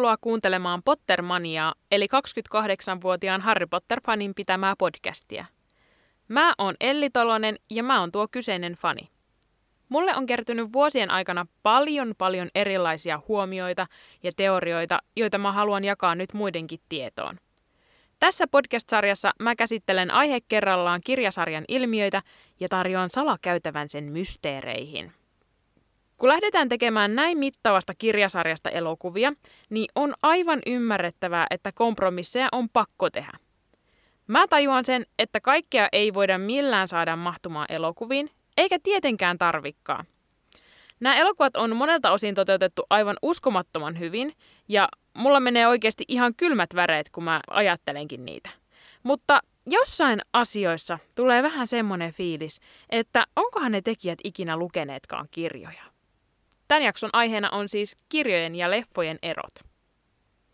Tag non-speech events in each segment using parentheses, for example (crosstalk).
Tervetuloa kuuntelemaan Pottermaniaa, eli 28-vuotiaan Harry Potter-fanin pitämää podcastia. Mä oon Elli Tolonen ja mä oon tuo kyseinen fani. Mulle on kertynyt vuosien aikana paljon paljon erilaisia huomioita ja teorioita, joita mä haluan jakaa nyt muidenkin tietoon. Tässä podcast-sarjassa mä käsittelen aihe kerrallaan kirjasarjan ilmiöitä ja tarjoan salakäytävän sen mysteereihin. Kun lähdetään tekemään näin mittavasta kirjasarjasta elokuvia, niin on aivan ymmärrettävää, että kompromisseja on pakko tehdä. Mä tajuan sen, että kaikkea ei voida millään saada mahtumaan elokuviin, eikä tietenkään tarvikkaa. Nämä elokuvat on monelta osin toteutettu aivan uskomattoman hyvin, ja mulla menee oikeasti ihan kylmät väreet, kun mä ajattelenkin niitä. Mutta jossain asioissa tulee vähän semmoinen fiilis, että onkohan ne tekijät ikinä lukeneetkaan kirjoja. Tämän jakson aiheena on siis kirjojen ja leffojen erot.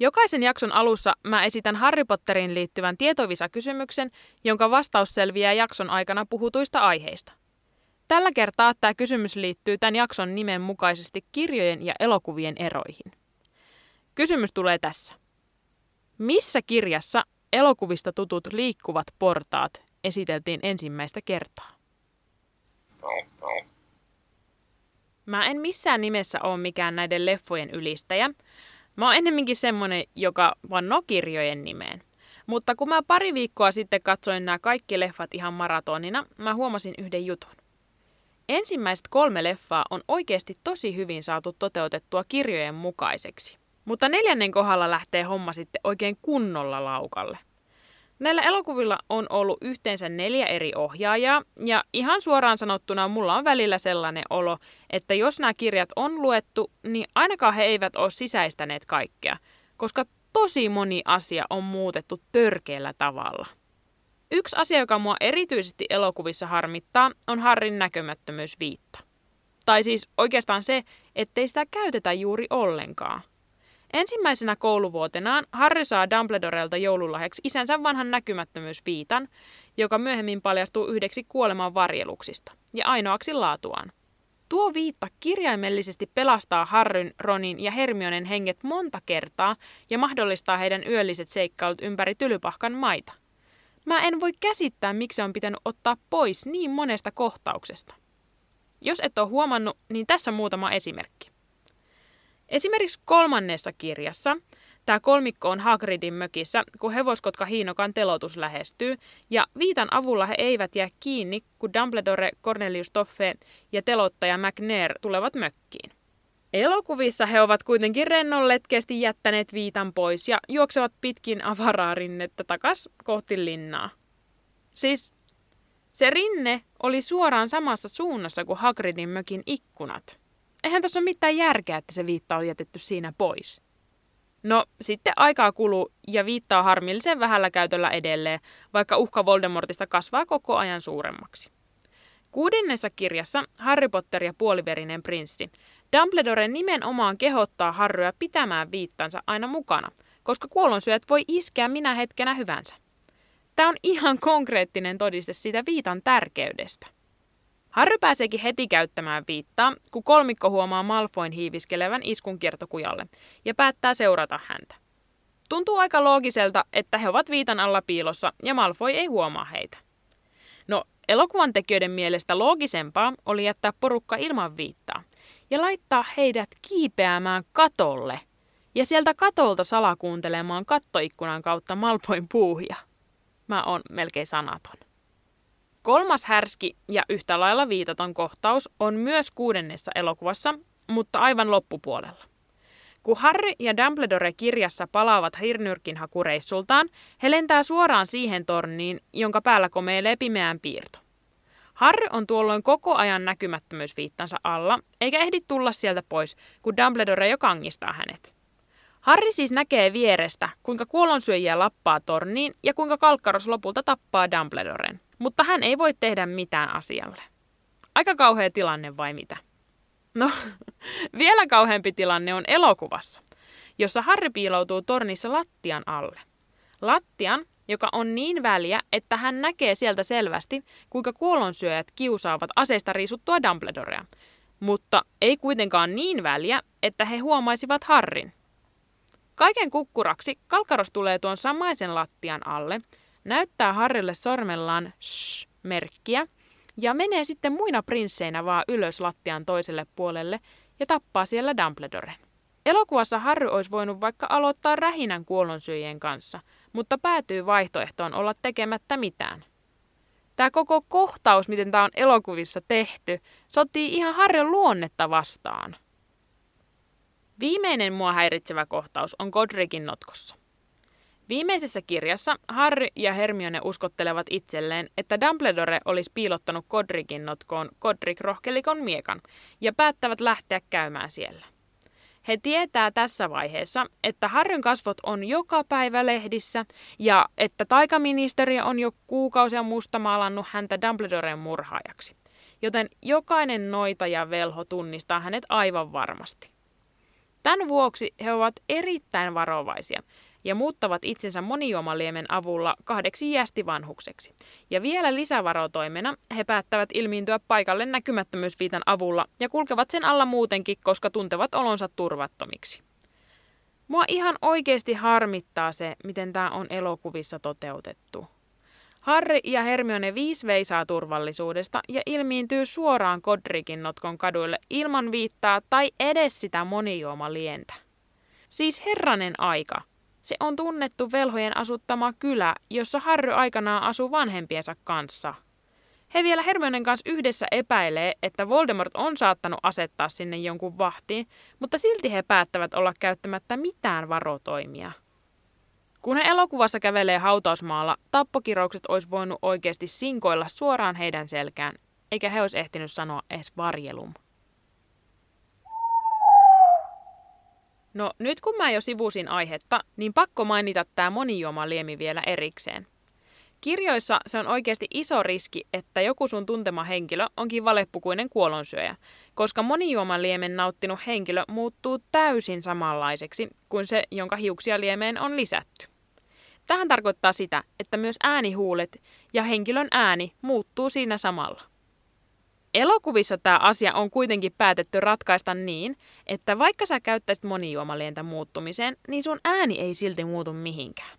Jokaisen jakson alussa mä esitän Harry Potteriin liittyvän tietovisa-kysymyksen, jonka vastaus selviää jakson aikana puhutuista aiheista. Tällä kertaa tämä kysymys liittyy tämän jakson nimen mukaisesti kirjojen ja elokuvien eroihin. Kysymys tulee tässä. Missä kirjassa elokuvista tutut liikkuvat portaat esiteltiin ensimmäistä kertaa? Mä en missään nimessä ole mikään näiden leffojen ylistäjä. Mä oon ennemminkin semmonen, joka vannoo kirjojen nimeen. Mutta kun mä pari viikkoa sitten katsoin nämä kaikki leffat ihan maratonina, mä huomasin yhden jutun. Ensimmäiset kolme leffaa on oikeasti tosi hyvin saatu toteutettua kirjojen mukaiseksi. Mutta neljännen kohdalla lähtee homma sitten oikein kunnolla laukalle. Näillä elokuvilla on ollut yhteensä neljä eri ohjaajaa, ja ihan suoraan sanottuna mulla on välillä sellainen olo, että jos nämä kirjat on luettu, niin ainakaan he eivät ole sisäistäneet kaikkea, koska tosi moni asia on muutettu törkeällä tavalla. Yksi asia, joka mua erityisesti elokuvissa harmittaa, on Harrin näkymättömyysviitta. Tai siis oikeastaan se, ettei sitä käytetä juuri ollenkaan. Ensimmäisenä kouluvuotenaan Harry saa Dumbledorelta joululahjaksi isänsä vanhan näkymättömyysviitan, joka myöhemmin paljastuu yhdeksi kuoleman varjeluksista ja ainoaksi laatuaan. Tuo viitta kirjaimellisesti pelastaa Harryn, Ronin ja Hermionen henget monta kertaa ja mahdollistaa heidän yölliset seikkailut ympäri tylypahkan maita. Mä en voi käsittää, miksi on pitänyt ottaa pois niin monesta kohtauksesta. Jos et ole huomannut, niin tässä muutama esimerkki. Esimerkiksi kolmannessa kirjassa tämä kolmikko on Hagridin mökissä, kun hevoskotka Hiinokan telotus lähestyy, ja viitan avulla he eivät jää kiinni, kun Dumbledore, Cornelius Toffe ja telottaja McNair tulevat mökkiin. Elokuvissa he ovat kuitenkin rennonletkeästi jättäneet viitan pois ja juoksevat pitkin avaraa rinnettä takas kohti linnaa. Siis se rinne oli suoraan samassa suunnassa kuin Hagridin mökin ikkunat eihän tässä ole mitään järkeä, että se viitta on jätetty siinä pois. No, sitten aikaa kuluu ja viittaa harmillisen vähällä käytöllä edelleen, vaikka uhka Voldemortista kasvaa koko ajan suuremmaksi. Kuudennessa kirjassa Harry Potter ja puoliverinen prinssi. Dumbledore nimenomaan kehottaa Harryä pitämään viittansa aina mukana, koska kuolonsyöt voi iskeä minä hetkenä hyvänsä. Tämä on ihan konkreettinen todiste siitä viitan tärkeydestä. Harry pääseekin heti käyttämään viittaa, kun kolmikko huomaa Malfoin hiiviskelevän iskun kiertokujalle ja päättää seurata häntä. Tuntuu aika loogiselta, että he ovat viitan alla piilossa ja Malfoy ei huomaa heitä. No, elokuvan tekijöiden mielestä loogisempaa oli jättää porukka ilman viittaa ja laittaa heidät kiipeämään katolle ja sieltä katolta salakuuntelemaan kattoikkunan kautta Malfoin puuhia. Mä oon melkein sanaton. Kolmas härski ja yhtä lailla viitaton kohtaus on myös kuudennessa elokuvassa, mutta aivan loppupuolella. Kun Harry ja Dumbledore kirjassa palaavat hirnyrkin hakureissultaan, he lentää suoraan siihen torniin, jonka päällä komeilee pimeään piirto. Harry on tuolloin koko ajan näkymättömyysviittansa alla, eikä ehdi tulla sieltä pois, kun Dumbledore jo kangistaa hänet. Harry siis näkee vierestä, kuinka kuolonsyöjiä lappaa torniin ja kuinka Kalkkaros lopulta tappaa Dumbledoren mutta hän ei voi tehdä mitään asialle. Aika kauhea tilanne vai mitä? No, (laughs) vielä kauheampi tilanne on elokuvassa, jossa Harry piiloutuu tornissa lattian alle. Lattian, joka on niin väliä, että hän näkee sieltä selvästi, kuinka kuolonsyöjät kiusaavat aseista riisuttua Dumbledorea, mutta ei kuitenkaan niin väliä, että he huomaisivat Harrin. Kaiken kukkuraksi Kalkaros tulee tuon samaisen lattian alle, näyttää Harrille sormellaan shh-merkkiä ja menee sitten muina prinsseinä vaan ylös lattian toiselle puolelle ja tappaa siellä Dumbledoren. Elokuvassa Harry olisi voinut vaikka aloittaa rähinän kuollonsyöjien kanssa, mutta päätyy vaihtoehtoon olla tekemättä mitään. Tämä koko kohtaus, miten tämä on elokuvissa tehty, sotii ihan Harryn luonnetta vastaan. Viimeinen mua häiritsevä kohtaus on Godricin notkossa. Viimeisessä kirjassa Harry ja Hermione uskottelevat itselleen, että Dumbledore olisi piilottanut Godricin notkoon Godric rohkelikon miekan ja päättävät lähteä käymään siellä. He tietää tässä vaiheessa, että Harryn kasvot on joka päivä lehdissä ja että taikaministeriö on jo kuukausia mustamaalannut häntä Dumbledoren murhaajaksi. Joten jokainen noita ja velho tunnistaa hänet aivan varmasti. Tämän vuoksi he ovat erittäin varovaisia ja muuttavat itsensä monijuomaliemen avulla kahdeksi vanhukseksi. Ja vielä lisävarotoimena he päättävät ilmiintyä paikalle näkymättömyysviitan avulla ja kulkevat sen alla muutenkin, koska tuntevat olonsa turvattomiksi. Mua ihan oikeasti harmittaa se, miten tämä on elokuvissa toteutettu. Harry ja Hermione viis veisaa turvallisuudesta ja ilmiintyy suoraan Kodrikin notkon kaduille ilman viittaa tai edes sitä monijuomalientä. Siis herranen aika. Se on tunnettu velhojen asuttama kylä, jossa Harry aikanaan asuu vanhempiensa kanssa. He vielä Hermionen kanssa yhdessä epäilee, että Voldemort on saattanut asettaa sinne jonkun vahtiin, mutta silti he päättävät olla käyttämättä mitään varotoimia. Kun he elokuvassa kävelee hautausmaalla, tappokiroukset olisi voinut oikeasti sinkoilla suoraan heidän selkään, eikä he olisi ehtinyt sanoa edes varjelum. No nyt kun mä jo sivusin aihetta, niin pakko mainita tämä monijuomaliemi vielä erikseen. Kirjoissa se on oikeasti iso riski, että joku sun tuntema henkilö onkin valepukuinen kuolonsyöjä, koska monijuomaliemen nauttinut henkilö muuttuu täysin samanlaiseksi kuin se, jonka hiuksia liemeen on lisätty. Tähän tarkoittaa sitä, että myös äänihuulet ja henkilön ääni muuttuu siinä samalla. Elokuvissa tämä asia on kuitenkin päätetty ratkaista niin, että vaikka sä käyttäisit monijuomalientä muuttumiseen, niin sun ääni ei silti muutu mihinkään.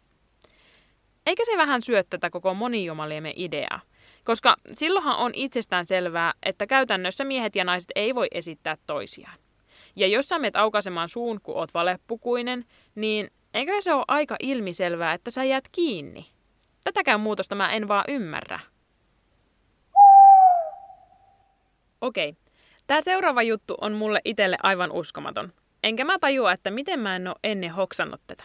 Eikä se vähän syö tätä koko monijuomaliemen ideaa? Koska silloinhan on itsestään selvää, että käytännössä miehet ja naiset ei voi esittää toisiaan. Ja jos sä menet aukaisemaan suun, kun oot valepukuinen, niin eikö se ole aika ilmiselvää, että sä jäät kiinni? Tätäkään muutosta mä en vaan ymmärrä. Okei, tämä seuraava juttu on mulle itselle aivan uskomaton. Enkä mä tajua, että miten mä en ole ennen hoksannut tätä.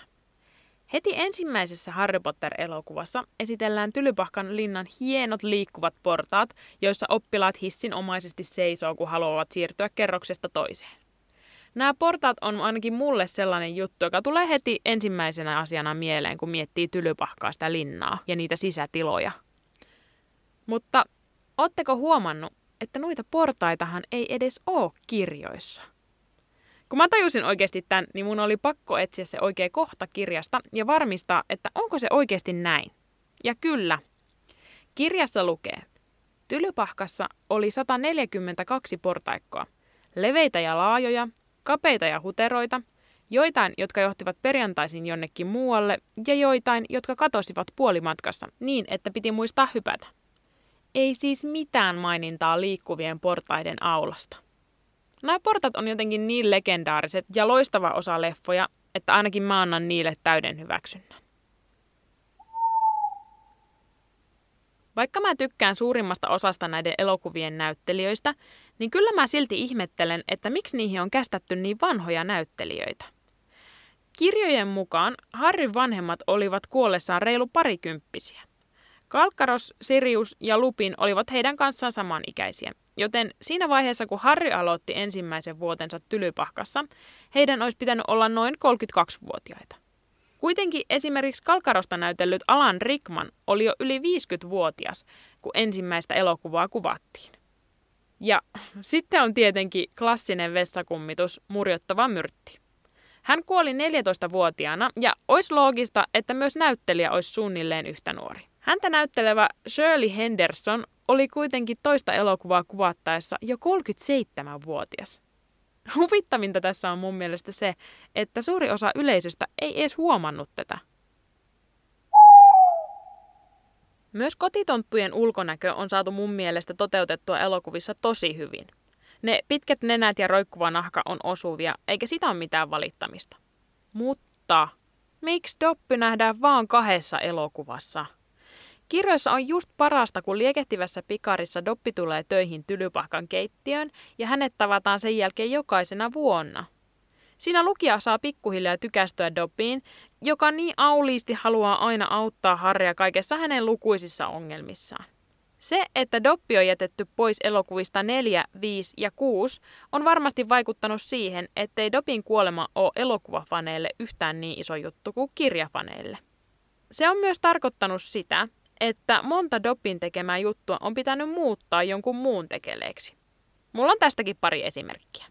Heti ensimmäisessä Harry Potter-elokuvassa esitellään Tylypahkan linnan hienot liikkuvat portaat, joissa oppilaat hissinomaisesti seisoo, kun haluavat siirtyä kerroksesta toiseen. Nämä portaat on ainakin mulle sellainen juttu, joka tulee heti ensimmäisenä asiana mieleen, kun miettii Tylypahkaa sitä linnaa ja niitä sisätiloja. Mutta ootteko huomannut, että noita portaitahan ei edes ole kirjoissa. Kun mä tajusin oikeasti tämän, niin mun oli pakko etsiä se oikea kohta kirjasta ja varmistaa, että onko se oikeasti näin. Ja kyllä, kirjassa lukee, Tylypahkassa oli 142 portaikkoa, leveitä ja laajoja, kapeita ja huteroita, joitain, jotka johtivat perjantaisin jonnekin muualle ja joitain, jotka katosivat puolimatkassa niin, että piti muistaa hypätä. Ei siis mitään mainintaa liikkuvien portaiden aulasta. Nämä portat on jotenkin niin legendaariset ja loistava osa leffoja, että ainakin mä annan niille täyden hyväksynnän. Vaikka mä tykkään suurimmasta osasta näiden elokuvien näyttelijöistä, niin kyllä mä silti ihmettelen, että miksi niihin on kästetty niin vanhoja näyttelijöitä. Kirjojen mukaan Harryn vanhemmat olivat kuollessaan reilu parikymppisiä. Kalkkaros, Sirius ja Lupin olivat heidän kanssaan samanikäisiä, joten siinä vaiheessa kun Harry aloitti ensimmäisen vuotensa Tylypahkassa, heidän olisi pitänyt olla noin 32-vuotiaita. Kuitenkin esimerkiksi Kalkarosta näytellyt Alan Rickman oli jo yli 50-vuotias, kun ensimmäistä elokuvaa kuvattiin. Ja (laughs) sitten on tietenkin klassinen vessakummitus Murjottava myrtti. Hän kuoli 14-vuotiaana ja olisi loogista, että myös näyttelijä olisi suunnilleen yhtä nuori. Häntä näyttelevä Shirley Henderson oli kuitenkin toista elokuvaa kuvattaessa jo 37-vuotias. Huvittavinta tässä on mun mielestä se, että suuri osa yleisöstä ei edes huomannut tätä. Myös kotitonttujen ulkonäkö on saatu mun mielestä toteutettua elokuvissa tosi hyvin. Ne pitkät nenät ja roikkuva nahka on osuvia, eikä sitä ole mitään valittamista. Mutta miksi Doppy nähdään vaan kahdessa elokuvassa? Kirjoissa on just parasta, kun liekehtivässä pikarissa Doppi tulee töihin tylypahkan keittiöön ja hänet tavataan sen jälkeen jokaisena vuonna. Siinä lukija saa pikkuhiljaa tykästyä Dobbiin, joka niin auliisti haluaa aina auttaa Harria kaikessa hänen lukuisissa ongelmissaan. Se, että Doppi on jätetty pois elokuvista 4, 5 ja 6, on varmasti vaikuttanut siihen, ettei Dopin kuolema ole elokuvafaneille yhtään niin iso juttu kuin kirjafaneille. Se on myös tarkoittanut sitä, että monta Dopin tekemää juttua on pitänyt muuttaa jonkun muun tekeleeksi. Mulla on tästäkin pari esimerkkiä.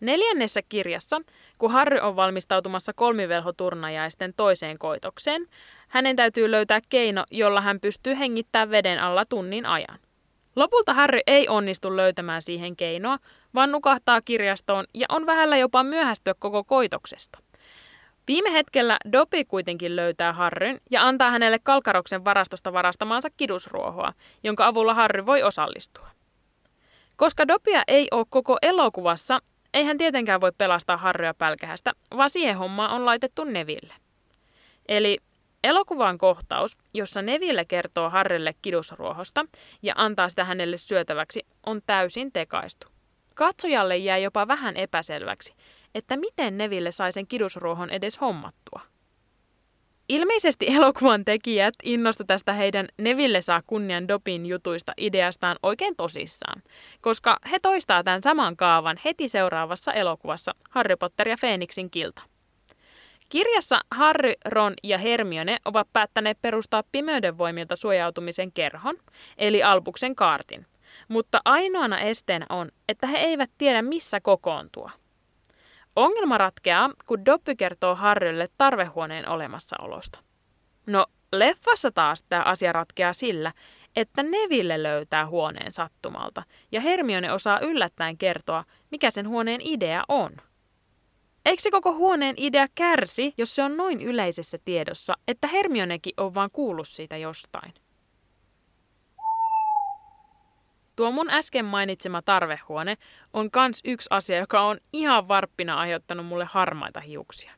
Neljännessä kirjassa, kun Harry on valmistautumassa kolmivelhoturnajaisten toiseen koitokseen, hänen täytyy löytää keino, jolla hän pystyy hengittämään veden alla tunnin ajan. Lopulta Harry ei onnistu löytämään siihen keinoa, vaan nukahtaa kirjastoon ja on vähällä jopa myöhästyä koko koitoksesta. Viime hetkellä Dopi kuitenkin löytää Harryn ja antaa hänelle Kalkaroksen varastosta varastamaansa kidusruohoa, jonka avulla Harry voi osallistua. Koska Dopia ei ole koko elokuvassa, ei hän tietenkään voi pelastaa Harrya pälkähästä, vaan siihen hommaan on laitettu Neville. Eli elokuvan kohtaus, jossa Neville kertoo Harrelle kidusruohosta ja antaa sitä hänelle syötäväksi, on täysin tekaistu. Katsojalle jää jopa vähän epäselväksi, että miten Neville sai sen kidusruohon edes hommattua. Ilmeisesti elokuvan tekijät innostu tästä heidän Neville saa kunnian Dopin jutuista ideastaan oikein tosissaan, koska he toistaa tämän saman kaavan heti seuraavassa elokuvassa Harry Potter ja Phoenixin kilta. Kirjassa Harry, Ron ja Hermione ovat päättäneet perustaa pimeyden voimilta suojautumisen kerhon, eli Albuksen kaartin. Mutta ainoana esteenä on, että he eivät tiedä missä kokoontua – Ongelma ratkeaa, kun Doppy kertoo Harrylle tarvehuoneen olemassaolosta. No, leffassa taas tämä asia ratkeaa sillä, että Neville löytää huoneen sattumalta ja Hermione osaa yllättäen kertoa, mikä sen huoneen idea on. Eikö se koko huoneen idea kärsi, jos se on noin yleisessä tiedossa, että Hermionekin on vaan kuullut siitä jostain? Tuo mun äsken mainitsema tarvehuone on kans yksi asia, joka on ihan varppina aiheuttanut mulle harmaita hiuksia.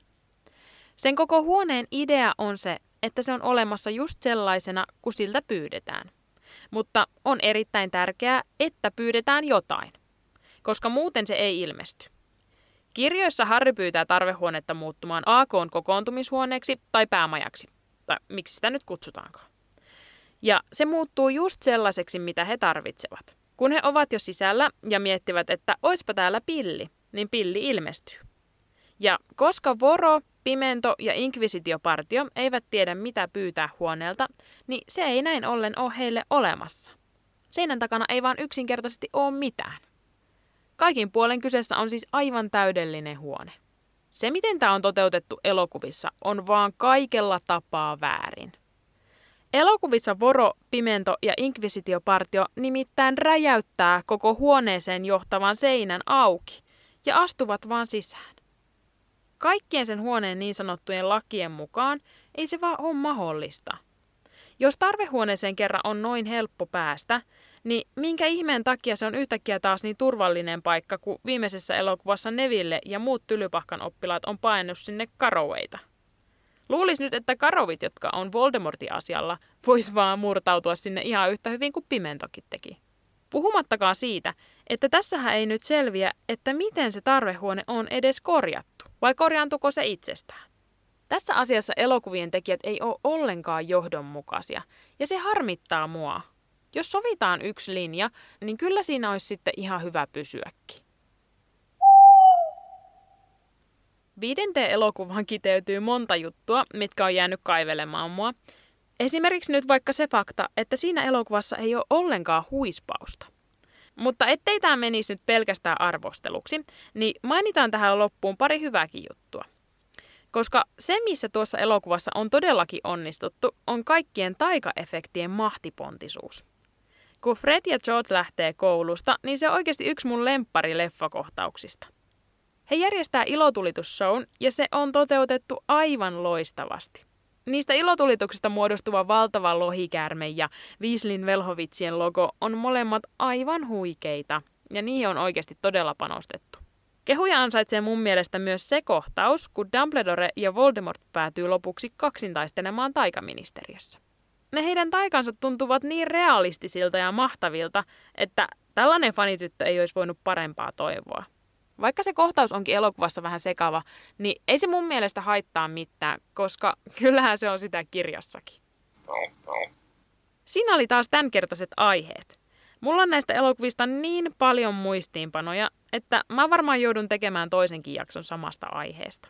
Sen koko huoneen idea on se, että se on olemassa just sellaisena, kun siltä pyydetään. Mutta on erittäin tärkeää, että pyydetään jotain, koska muuten se ei ilmesty. Kirjoissa Harry pyytää tarvehuonetta muuttumaan AK kokoontumishuoneeksi tai päämajaksi, tai miksi sitä nyt kutsutaankaan. Ja se muuttuu just sellaiseksi, mitä he tarvitsevat. Kun he ovat jo sisällä ja miettivät, että oispa täällä pilli, niin pilli ilmestyy. Ja koska Voro, Pimento ja Inquisitiopartio eivät tiedä mitä pyytää huoneelta, niin se ei näin ollen ole heille olemassa. Seinän takana ei vaan yksinkertaisesti ole mitään. Kaikin puolen kyseessä on siis aivan täydellinen huone. Se, miten tämä on toteutettu elokuvissa, on vaan kaikella tapaa väärin. Elokuvissa Voro, Pimento ja Inquisitiopartio nimittäin räjäyttää koko huoneeseen johtavan seinän auki ja astuvat vaan sisään. Kaikkien sen huoneen niin sanottujen lakien mukaan ei se vaan ole mahdollista. Jos tarvehuoneeseen kerran on noin helppo päästä, niin minkä ihmeen takia se on yhtäkkiä taas niin turvallinen paikka, kun viimeisessä elokuvassa Neville ja muut tylypahkan oppilaat on painut sinne karoweita? Luulisi nyt, että karovit, jotka on Voldemortin asialla, vois vaan murtautua sinne ihan yhtä hyvin kuin Pimentokin teki. Puhumattakaan siitä, että tässähän ei nyt selviä, että miten se tarvehuone on edes korjattu, vai korjaantuko se itsestään. Tässä asiassa elokuvien tekijät ei ole ollenkaan johdonmukaisia, ja se harmittaa mua. Jos sovitaan yksi linja, niin kyllä siinä olisi sitten ihan hyvä pysyäkin. Viidenteen elokuvaan kiteytyy monta juttua, mitkä on jäänyt kaivelemaan mua. Esimerkiksi nyt vaikka se fakta, että siinä elokuvassa ei ole ollenkaan huispausta. Mutta ettei tämä menisi nyt pelkästään arvosteluksi, niin mainitaan tähän loppuun pari hyvääkin juttua. Koska se, missä tuossa elokuvassa on todellakin onnistuttu, on kaikkien taikaefektien mahtipontisuus. Kun Fred ja George lähtee koulusta, niin se on oikeasti yksi mun lemppari leffakohtauksista. He järjestää ilotulitusshown ja se on toteutettu aivan loistavasti. Niistä ilotulituksista muodostuva valtava lohikäärme ja Viislin Velhovitsien logo on molemmat aivan huikeita, ja niihin on oikeasti todella panostettu. Kehuja ansaitsee mun mielestä myös se kohtaus, kun Dumbledore ja Voldemort päätyy lopuksi kaksintaistelemaan taikaministeriössä. Ne heidän taikansa tuntuvat niin realistisilta ja mahtavilta, että tällainen fanityttö ei olisi voinut parempaa toivoa. Vaikka se kohtaus onkin elokuvassa vähän sekava, niin ei se mun mielestä haittaa mitään, koska (laughs) kyllähän se on sitä kirjassakin. Siinä oli taas tämänkertaiset aiheet. Mulla on näistä elokuvista niin paljon muistiinpanoja, että mä varmaan joudun tekemään toisenkin jakson samasta aiheesta.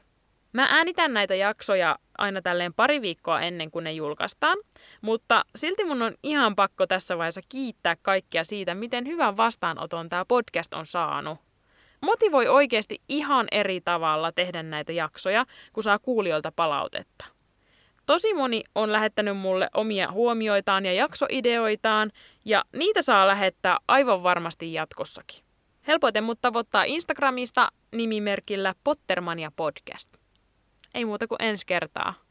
Mä äänitän näitä jaksoja aina tälleen pari viikkoa ennen kuin ne julkaistaan, mutta silti mun on ihan pakko tässä vaiheessa kiittää kaikkia siitä, miten hyvän vastaanoton tämä podcast on saanut. Motivoi oikeasti ihan eri tavalla tehdä näitä jaksoja, kun saa kuulijoilta palautetta. Tosi moni on lähettänyt mulle omia huomioitaan ja jaksoideoitaan, ja niitä saa lähettää aivan varmasti jatkossakin. Helpoiten mut tavoittaa Instagramista nimimerkillä Pottermania Podcast. Ei muuta kuin ensi kertaa.